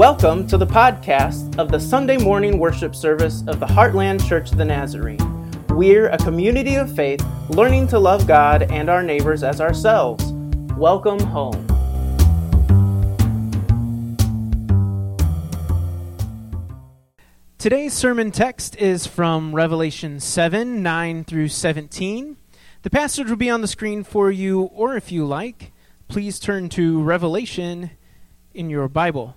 Welcome to the podcast of the Sunday morning worship service of the Heartland Church of the Nazarene. We're a community of faith learning to love God and our neighbors as ourselves. Welcome home. Today's sermon text is from Revelation 7 9 through 17. The passage will be on the screen for you, or if you like, please turn to Revelation in your Bible.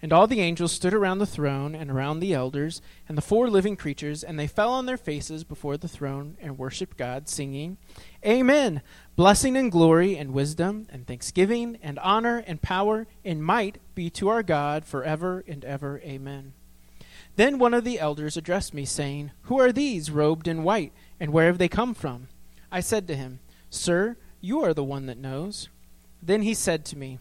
And all the angels stood around the throne and around the elders and the four living creatures, and they fell on their faces before the throne and worshipped God, singing, Amen. Blessing and glory and wisdom and thanksgiving and honor and power and might be to our God forever and ever. Amen. Then one of the elders addressed me, saying, Who are these robed in white, and where have they come from? I said to him, Sir, you are the one that knows. Then he said to me,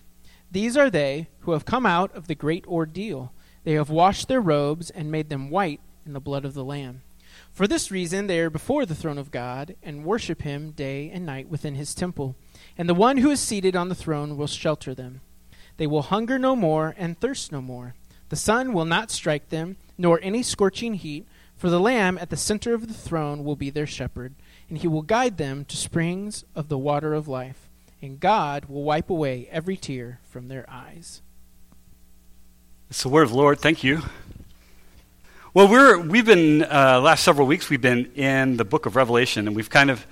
these are they who have come out of the great ordeal. They have washed their robes and made them white in the blood of the Lamb. For this reason they are before the throne of God and worship him day and night within his temple. And the one who is seated on the throne will shelter them. They will hunger no more and thirst no more. The sun will not strike them, nor any scorching heat, for the Lamb at the center of the throne will be their shepherd, and he will guide them to springs of the water of life and God will wipe away every tear from their eyes. It's the word of the Lord. Thank you. Well, we're we've been uh, last several weeks we've been in the book of Revelation, and we've kind of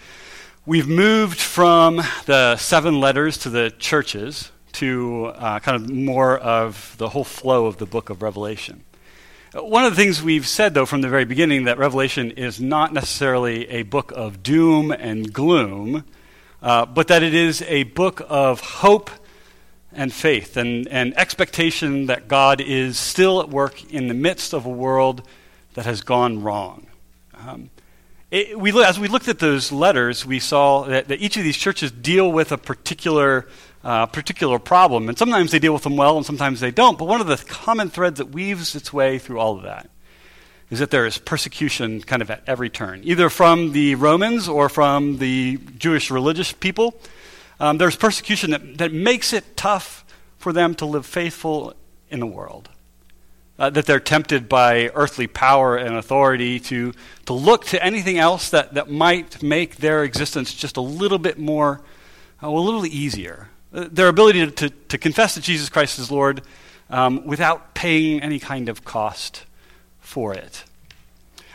we've moved from the seven letters to the churches to uh, kind of more of the whole flow of the book of Revelation. One of the things we've said, though, from the very beginning, that Revelation is not necessarily a book of doom and gloom, uh, but that it is a book of hope and faith and, and expectation that God is still at work in the midst of a world that has gone wrong. Um, it, we, as we looked at those letters, we saw that, that each of these churches deal with a particular, uh, particular problem. And sometimes they deal with them well, and sometimes they don't. But one of the common threads that weaves its way through all of that is that there is persecution kind of at every turn, either from the Romans or from the Jewish religious people. Um, there's persecution that, that makes it tough for them to live faithful in the world. Uh, that they're tempted by earthly power and authority to, to look to anything else that, that might make their existence just a little bit more, uh, a little easier. Uh, their ability to, to, to, confess that Jesus Christ is Lord um, without paying any kind of cost for it.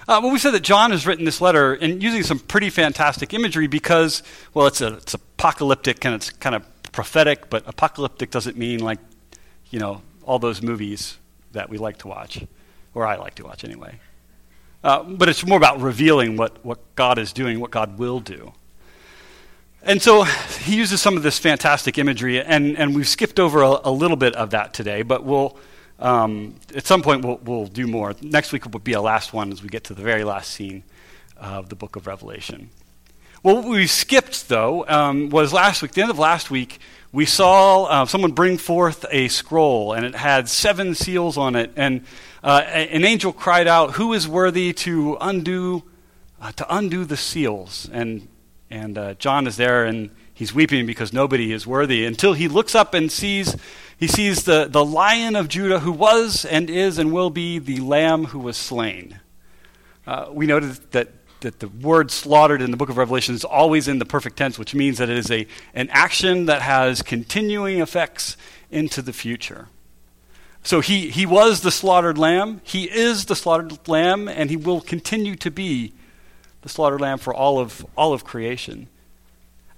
Uh, well, we said that John has written this letter and using some pretty fantastic imagery because, well, it's, a, it's apocalyptic and it's kind of prophetic, but apocalyptic doesn't mean like, you know, all those movies that we like to watch, or I like to watch anyway. Uh, but it's more about revealing what, what God is doing, what God will do. And so he uses some of this fantastic imagery, and, and we've skipped over a, a little bit of that today, but we'll, um, at some point, we'll, we'll do more. Next week will be our last one as we get to the very last scene of the book of Revelation. Well, what we skipped, though, um, was last week. the end of last week, we saw uh, someone bring forth a scroll, and it had seven seals on it. And uh, an angel cried out, "Who is worthy to undo uh, to undo the seals?" And and uh, John is there, and he's weeping because nobody is worthy until he looks up and sees he sees the, the lion of Judah who was and is and will be the lamb who was slain. Uh, we noted that, that the word slaughtered in the book of Revelation is always in the perfect tense, which means that it is a, an action that has continuing effects into the future. So he, he was the slaughtered lamb, he is the slaughtered lamb, and he will continue to be the slaughtered lamb for all of, all of creation.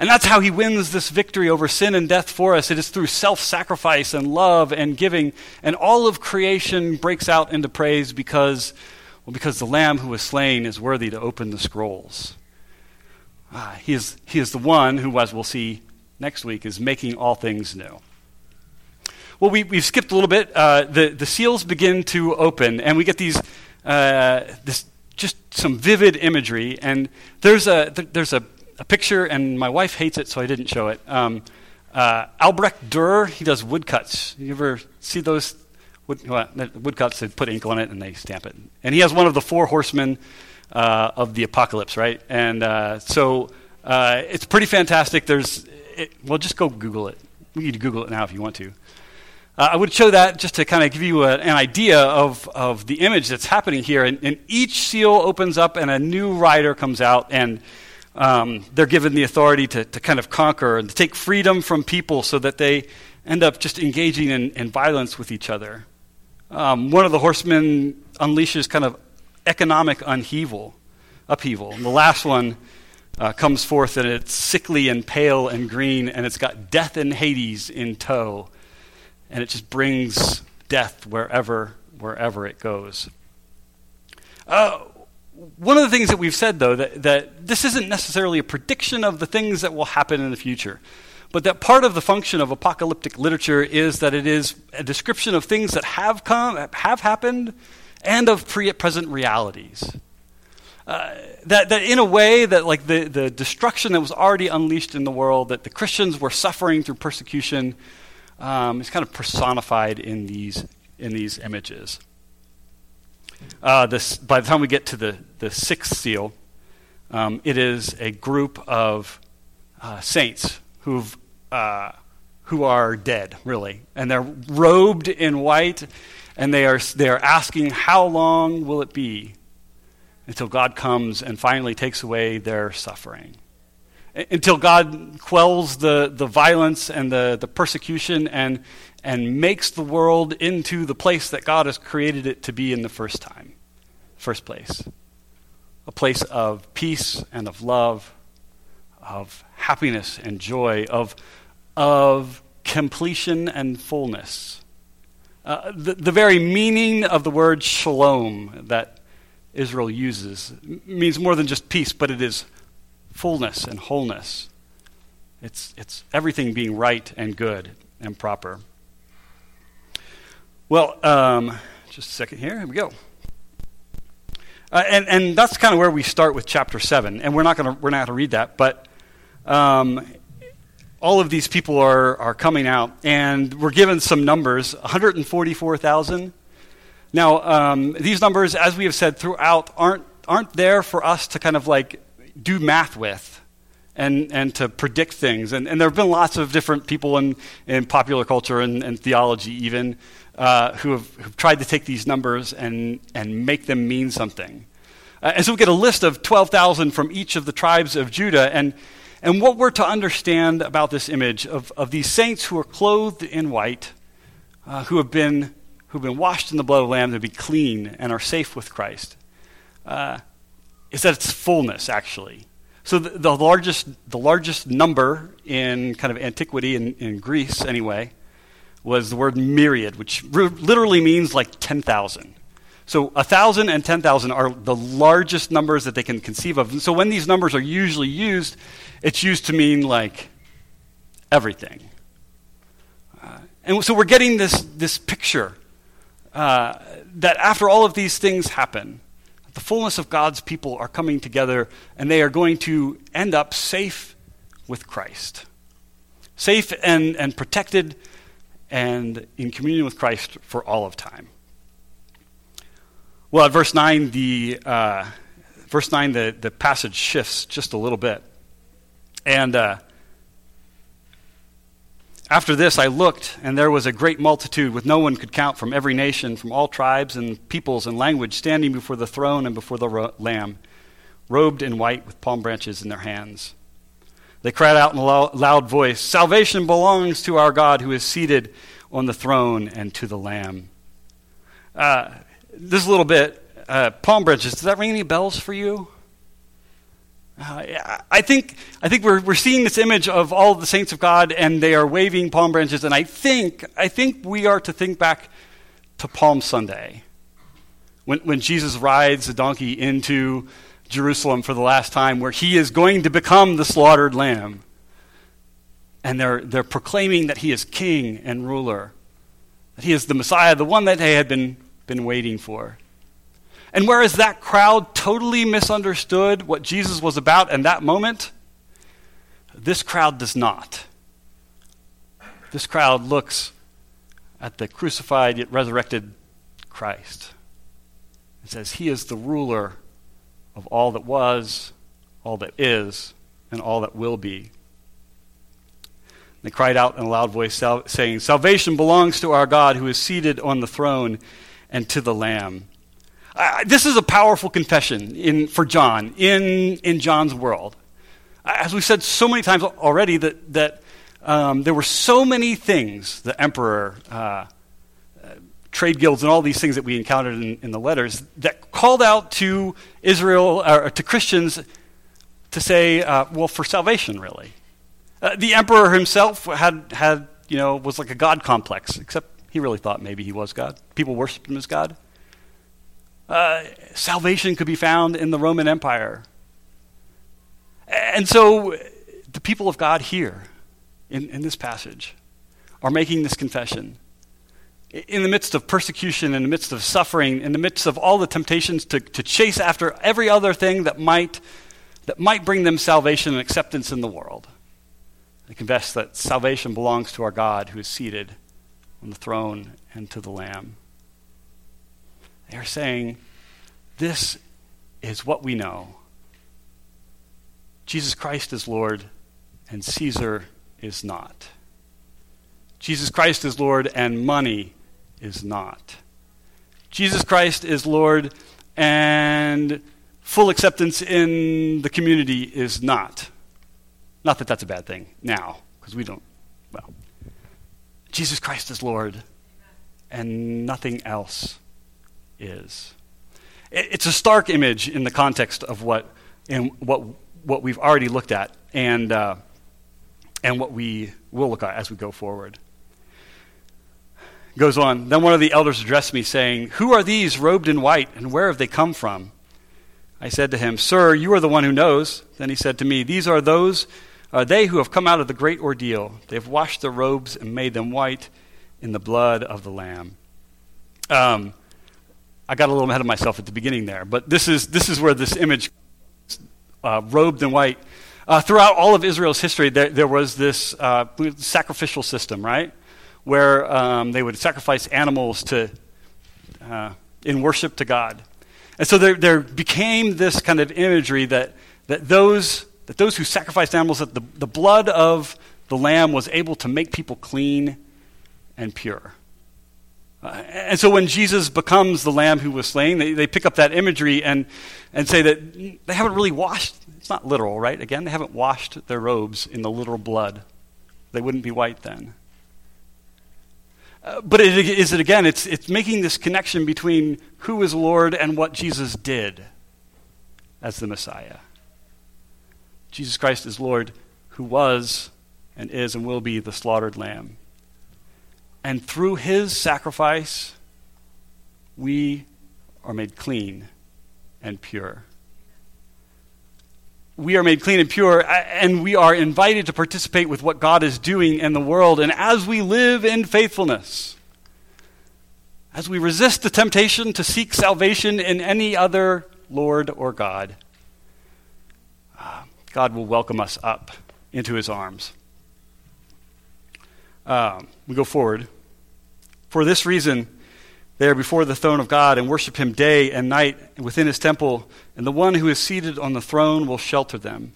And that's how he wins this victory over sin and death for us. It is through self sacrifice and love and giving. And all of creation breaks out into praise because, well, because the Lamb who was slain is worthy to open the scrolls. Ah, he, is, he is the one who, as we'll see next week, is making all things new. Well, we, we've skipped a little bit. Uh, the, the seals begin to open, and we get these, uh, this, just some vivid imagery. And there's a, there's a a picture, and my wife hates it, so I didn't show it. Um, uh, Albrecht Dürer, he does woodcuts. You ever see those wood, well, woodcuts? They put ink on it and they stamp it. And he has one of the four horsemen uh, of the apocalypse, right? And uh, so uh, it's pretty fantastic. There's, it, well, just go Google it. You can Google it now if you want to. Uh, I would show that just to kind of give you a, an idea of, of the image that's happening here. And, and, each seal opens up, and a new rider comes out, and um, they're given the authority to, to kind of conquer and to take freedom from people so that they end up just engaging in, in violence with each other. Um, one of the horsemen unleashes kind of economic upheaval. upheaval. And the last one uh, comes forth, and it's sickly and pale and green, and it's got death and Hades in tow and it just brings death wherever wherever it goes. Uh, one of the things that we've said, though, that, that this isn't necessarily a prediction of the things that will happen in the future, but that part of the function of apocalyptic literature is that it is a description of things that have come, have happened, and of pre- present realities. Uh, that, that in a way that like the, the destruction that was already unleashed in the world that the christians were suffering through persecution um, is kind of personified in these, in these images. Uh, this, by the time we get to the, the sixth seal, um, it is a group of uh, saints who've, uh, who are dead, really. And they're robed in white, and they are, they are asking, How long will it be until God comes and finally takes away their suffering? until God quells the, the violence and the, the persecution and, and makes the world into the place that God has created it to be in the first time, first place. A place of peace and of love, of happiness and joy, of, of completion and fullness. Uh, the, the very meaning of the word shalom that Israel uses means more than just peace, but it is fullness and wholeness. It's, it's everything being right and good and proper. Well, um, just a second here. Here we go. Uh, and, and that's kind of where we start with chapter 7. And we're not going to read that, but um, all of these people are, are coming out, and we're given some numbers 144,000. Now, um, these numbers, as we have said throughout, aren't, aren't there for us to kind of like do math with and, and to predict things. And, and there have been lots of different people in, in popular culture and, and theology, even, uh, who have who've tried to take these numbers and, and make them mean something. Uh, and so we get a list of 12,000 from each of the tribes of Judah. And, and what we're to understand about this image of, of these saints who are clothed in white, uh, who have been who've been washed in the blood of the Lamb to be clean and are safe with Christ. Uh, is that it's fullness, actually. So the, the, largest, the largest number in kind of antiquity in, in Greece, anyway, was the word myriad, which literally means like 10,000. So 1,000 and 10,000 are the largest numbers that they can conceive of. And so when these numbers are usually used, it's used to mean like everything. Uh, and so we're getting this, this picture uh, that after all of these things happen, the fullness of God's people are coming together and they are going to end up safe with Christ. Safe and, and protected and in communion with Christ for all of time. Well, at verse 9, the, uh, verse 9 the, the passage shifts just a little bit. And uh, after this, I looked, and there was a great multitude, with no one could count, from every nation, from all tribes and peoples and language, standing before the throne and before the ro- Lamb, robed in white with palm branches in their hands. They cried out in a loud voice Salvation belongs to our God who is seated on the throne and to the Lamb. Uh, this little bit, uh, palm branches, does that ring any bells for you? Uh, I think, I think we're, we're seeing this image of all of the saints of God, and they are waving palm branches. And I think, I think we are to think back to Palm Sunday, when, when Jesus rides the donkey into Jerusalem for the last time, where he is going to become the slaughtered lamb. And they're, they're proclaiming that he is king and ruler, that he is the Messiah, the one that they had been, been waiting for. And whereas that crowd totally misunderstood what Jesus was about in that moment, this crowd does not. This crowd looks at the crucified yet resurrected Christ. It says, He is the ruler of all that was, all that is, and all that will be. They cried out in a loud voice, saying, Salvation belongs to our God who is seated on the throne and to the Lamb. Uh, this is a powerful confession in, for John in, in John's world. As we've said so many times already, that, that um, there were so many things the emperor, uh, trade guilds, and all these things that we encountered in, in the letters that called out to Israel, or to Christians, to say, uh, well, for salvation, really. Uh, the emperor himself had, had, you know, was like a God complex, except he really thought maybe he was God. People worshiped him as God. Uh, salvation could be found in the Roman Empire. And so the people of God here in, in this passage are making this confession in the midst of persecution, in the midst of suffering, in the midst of all the temptations to, to chase after every other thing that might, that might bring them salvation and acceptance in the world. They confess that salvation belongs to our God who is seated on the throne and to the Lamb. They are saying, This is what we know. Jesus Christ is Lord, and Caesar is not. Jesus Christ is Lord, and money is not. Jesus Christ is Lord, and full acceptance in the community is not. Not that that's a bad thing now, because we don't, well. Jesus Christ is Lord, and nothing else is. It's a stark image in the context of what, in what, what we've already looked at and, uh, and what we will look at as we go forward goes on. Then one of the elders addressed me, saying, Who are these robed in white, and where have they come from? I said to him, Sir, you are the one who knows. Then he said to me, These are those, are they who have come out of the great ordeal. They have washed their robes and made them white in the blood of the Lamb. Um, I got a little ahead of myself at the beginning there, but this is, this is where this image, uh, robed in white, uh, throughout all of Israel's history, there, there was this uh, sacrificial system, right? Where um, they would sacrifice animals to, uh, in worship to God. And so there, there became this kind of imagery that, that, those, that those who sacrificed animals, that the, the blood of the lamb was able to make people clean and pure. Uh, and so when Jesus becomes the lamb who was slain, they, they pick up that imagery and, and say that they haven't really washed. It's not literal, right? Again, they haven't washed their robes in the literal blood. They wouldn't be white then. But it, is it again, it's, it's making this connection between who is Lord and what Jesus did as the Messiah. Jesus Christ is Lord who was and is and will be the slaughtered lamb. And through his sacrifice, we are made clean and pure we are made clean and pure, and we are invited to participate with what God is doing in the world. And as we live in faithfulness, as we resist the temptation to seek salvation in any other Lord or God, uh, God will welcome us up into his arms. Uh, we go forward. For this reason, they are before the throne of God and worship him day and night within his temple, and the one who is seated on the throne will shelter them.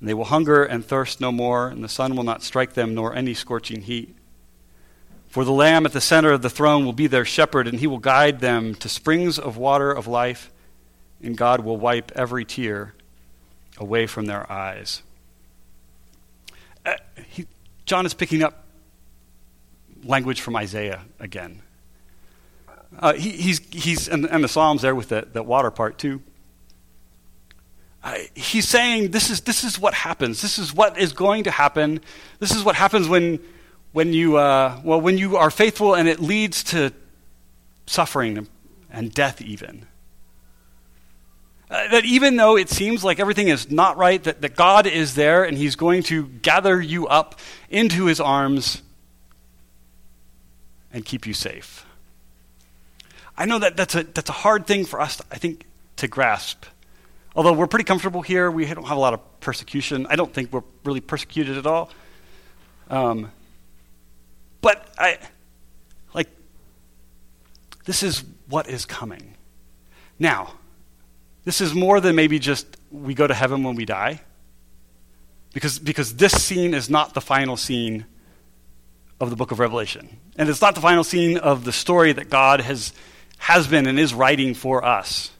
And they will hunger and thirst no more, and the sun will not strike them, nor any scorching heat. For the Lamb at the center of the throne will be their shepherd, and he will guide them to springs of water of life, and God will wipe every tear away from their eyes. Uh, he, John is picking up language from Isaiah again. Uh, he, he's, he's and, the Psalms there with that, that water part too. Uh, he's saying this is, this is what happens. This is what is going to happen. This is what happens when, when, you, uh, well, when you are faithful and it leads to suffering and death, even. Uh, that even though it seems like everything is not right, that, that God is there and He's going to gather you up into His arms and keep you safe. I know that that's a, that's a hard thing for us, I think, to grasp. Although we're pretty comfortable here, we don't have a lot of persecution. I don't think we're really persecuted at all. Um, but I, like, this is what is coming. Now, this is more than maybe just we go to heaven when we die. Because, because this scene is not the final scene of the book of Revelation. And it's not the final scene of the story that God has, has been and is writing for us.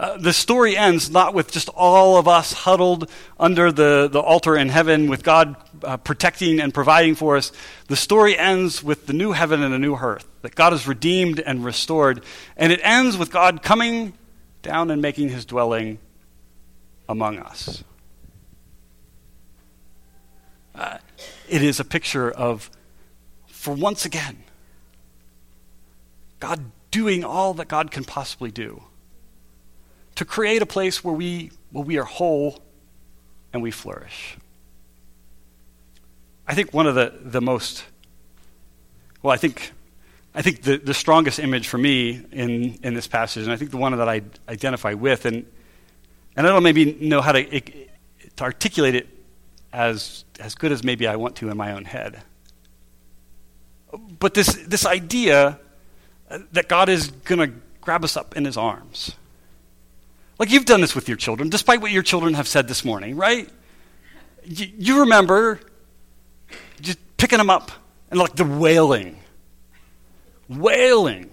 Uh, the story ends not with just all of us huddled under the, the altar in heaven with God uh, protecting and providing for us. The story ends with the new heaven and the new earth, that God is redeemed and restored. And it ends with God coming down and making his dwelling among us. Uh, it is a picture of, for once again, God doing all that God can possibly do to create a place where we, where we are whole and we flourish. I think one of the, the most, well, I think, I think the, the strongest image for me in, in this passage, and I think the one that I identify with, and, and I don't maybe know how to, to articulate it as, as good as maybe I want to in my own head. But this, this idea that God is going to grab us up in his arms. Like you've done this with your children, despite what your children have said this morning, right? You, you remember just picking them up and like the wailing. Wailing.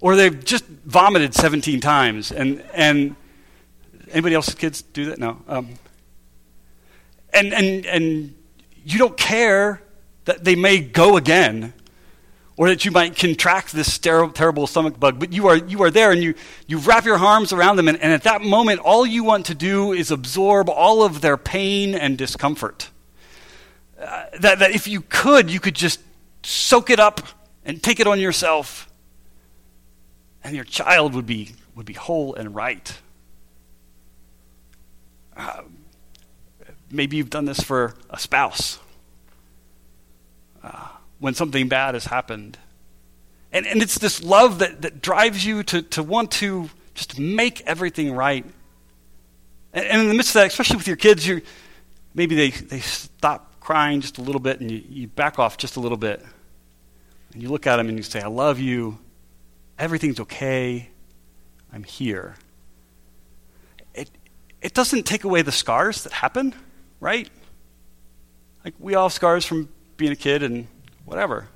Or they've just vomited 17 times and, and anybody else's kids do that? No. Um, and, and, and you don't care that they may go again or that you might contract this ter- terrible stomach bug, but you are, you are there and you, you wrap your arms around them, and, and at that moment, all you want to do is absorb all of their pain and discomfort. Uh, that, that if you could, you could just soak it up and take it on yourself, and your child would be, would be whole and right. Uh, maybe you've done this for a spouse. Uh, when something bad has happened. And, and it's this love that, that drives you to, to want to just make everything right. And, and in the midst of that, especially with your kids, you maybe they, they stop crying just a little bit and you, you back off just a little bit. And you look at them and you say, I love you. Everything's okay. I'm here. It, it doesn't take away the scars that happen, right? Like, we all have scars from being a kid and whatever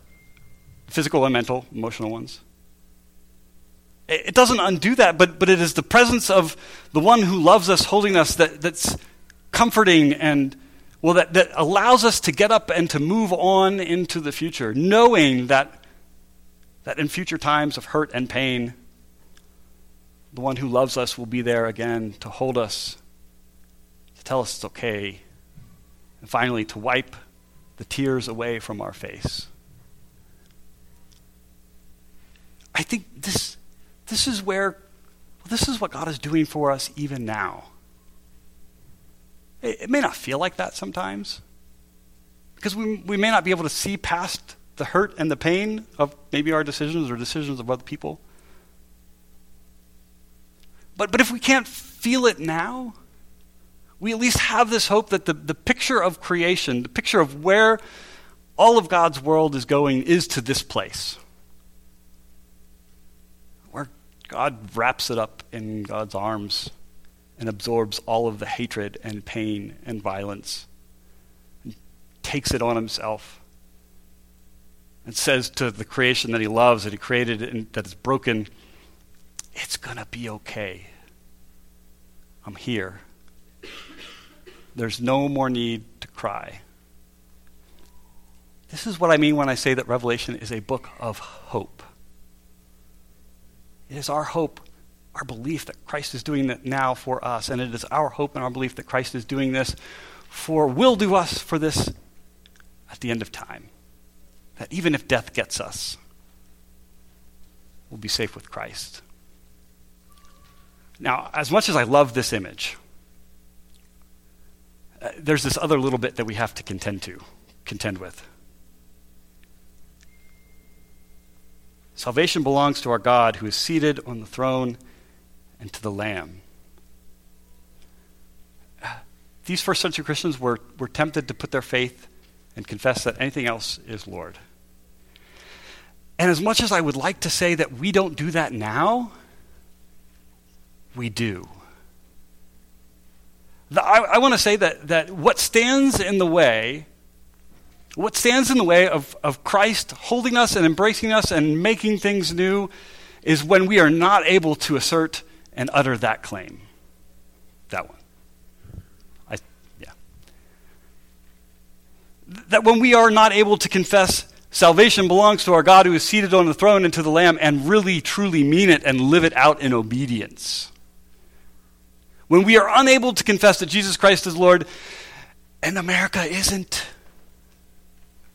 physical and mental, emotional ones. It doesn't undo that, but, but it is the presence of the one who loves us, holding us, that, that's comforting and, well, that, that allows us to get up and to move on into the future, knowing that, that in future times of hurt and pain, the one who loves us will be there again to hold us, to tell us it's okay, and finally to wipe the tears away from our face. I think this, this is where, this is what God is doing for us even now. It, it may not feel like that sometimes, because we, we may not be able to see past the hurt and the pain of maybe our decisions or decisions of other people. But, but if we can't feel it now, we at least have this hope that the, the picture of creation, the picture of where all of God's world is going, is to this place. Where God wraps it up in God's arms and absorbs all of the hatred and pain and violence and takes it on himself and says to the creation that he loves, that he created, and that is broken, it's going to be okay. I'm here. There's no more need to cry. This is what I mean when I say that Revelation is a book of hope. It is our hope, our belief that Christ is doing that now for us, and it is our hope and our belief that Christ is doing this for, will do us for this at the end of time. That even if death gets us, we'll be safe with Christ. Now, as much as I love this image, uh, there's this other little bit that we have to contend to, contend with. Salvation belongs to our God who is seated on the throne and to the Lamb. these first century Christians were, were tempted to put their faith and confess that anything else is Lord. And as much as I would like to say that we don't do that now, we do. The, I, I want to say that, that what stands in the way, what stands in the way of, of Christ holding us and embracing us and making things new is when we are not able to assert and utter that claim. That one. I, yeah. That when we are not able to confess salvation belongs to our God who is seated on the throne and to the Lamb and really, truly mean it and live it out in obedience. When we are unable to confess that Jesus Christ is Lord and America isn't,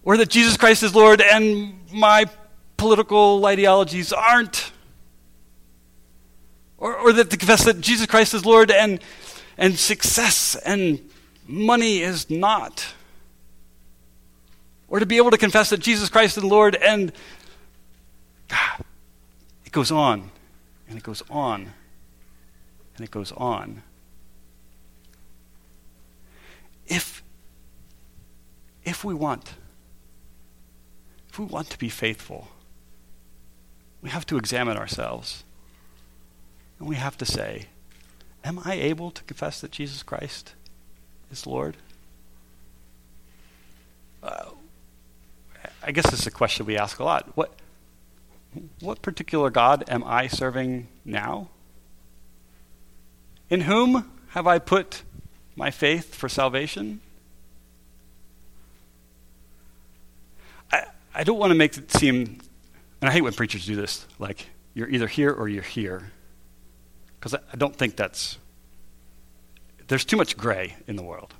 or that Jesus Christ is Lord and my political ideologies aren't, or, or that to confess that Jesus Christ is Lord and, and success and money is not. Or to be able to confess that Jesus Christ is Lord and God, it goes on and it goes on and it goes on. If, if we want, if we want to be faithful, we have to examine ourselves. And we have to say, Am I able to confess that Jesus Christ is Lord? Uh, I guess this is a question we ask a lot. What, what particular God am I serving now? In whom have I put my faith for salvation? I, I don't want to make it seem, and I hate when preachers do this, like you're either here or you're here. Because I, I don't think that's, there's too much gray in the world.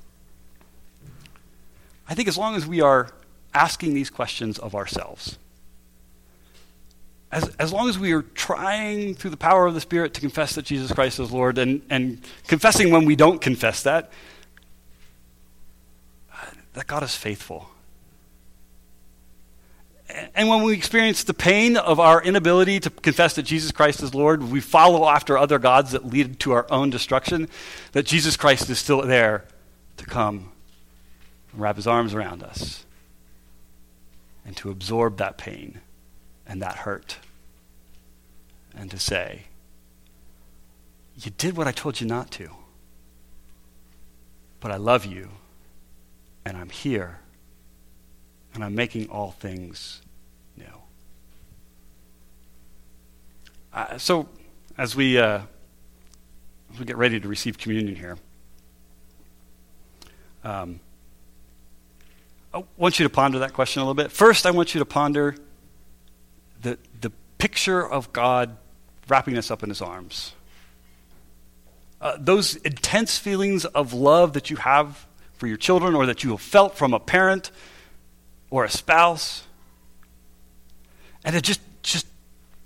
I think as long as we are asking these questions of ourselves, as, as long as we are trying through the power of the Spirit to confess that Jesus Christ is Lord and, and confessing when we don't confess that, that God is faithful. And when we experience the pain of our inability to confess that Jesus Christ is Lord, we follow after other gods that lead to our own destruction, that Jesus Christ is still there to come and wrap his arms around us and to absorb that pain and that hurt and to say, You did what I told you not to, but I love you and I'm here and I'm making all things new. Uh, so, as we, uh, as we get ready to receive communion here, um, I want you to ponder that question a little bit. First, I want you to ponder the, the picture of God wrapping us up in his arms. Uh, those intense feelings of love that you have for your children or that you have felt from a parent or a spouse. And to just, just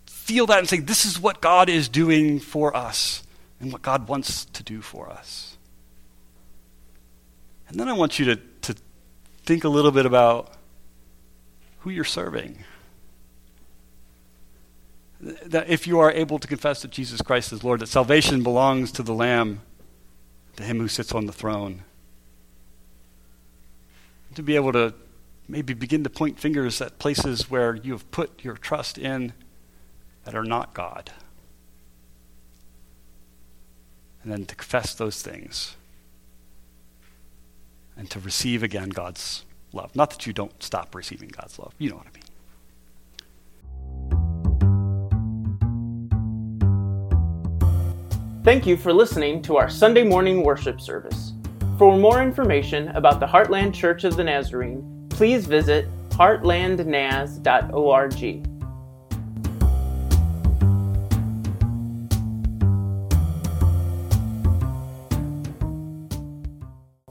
feel that and say, this is what God is doing for us and what God wants to do for us. And then I want you to, to think a little bit about who you're serving. That if you are able to confess that Jesus Christ is Lord, that salvation belongs to the Lamb, to Him who sits on the throne. To be able to maybe begin to point fingers at places where you have put your trust in that are not God. And then to confess those things and to receive again God's love. Not that you don't stop receiving God's love. You know what I mean. Thank you for listening to our Sunday morning worship service. For more information about the Heartland Church of the Nazarene, please visit heartlandnaz.org.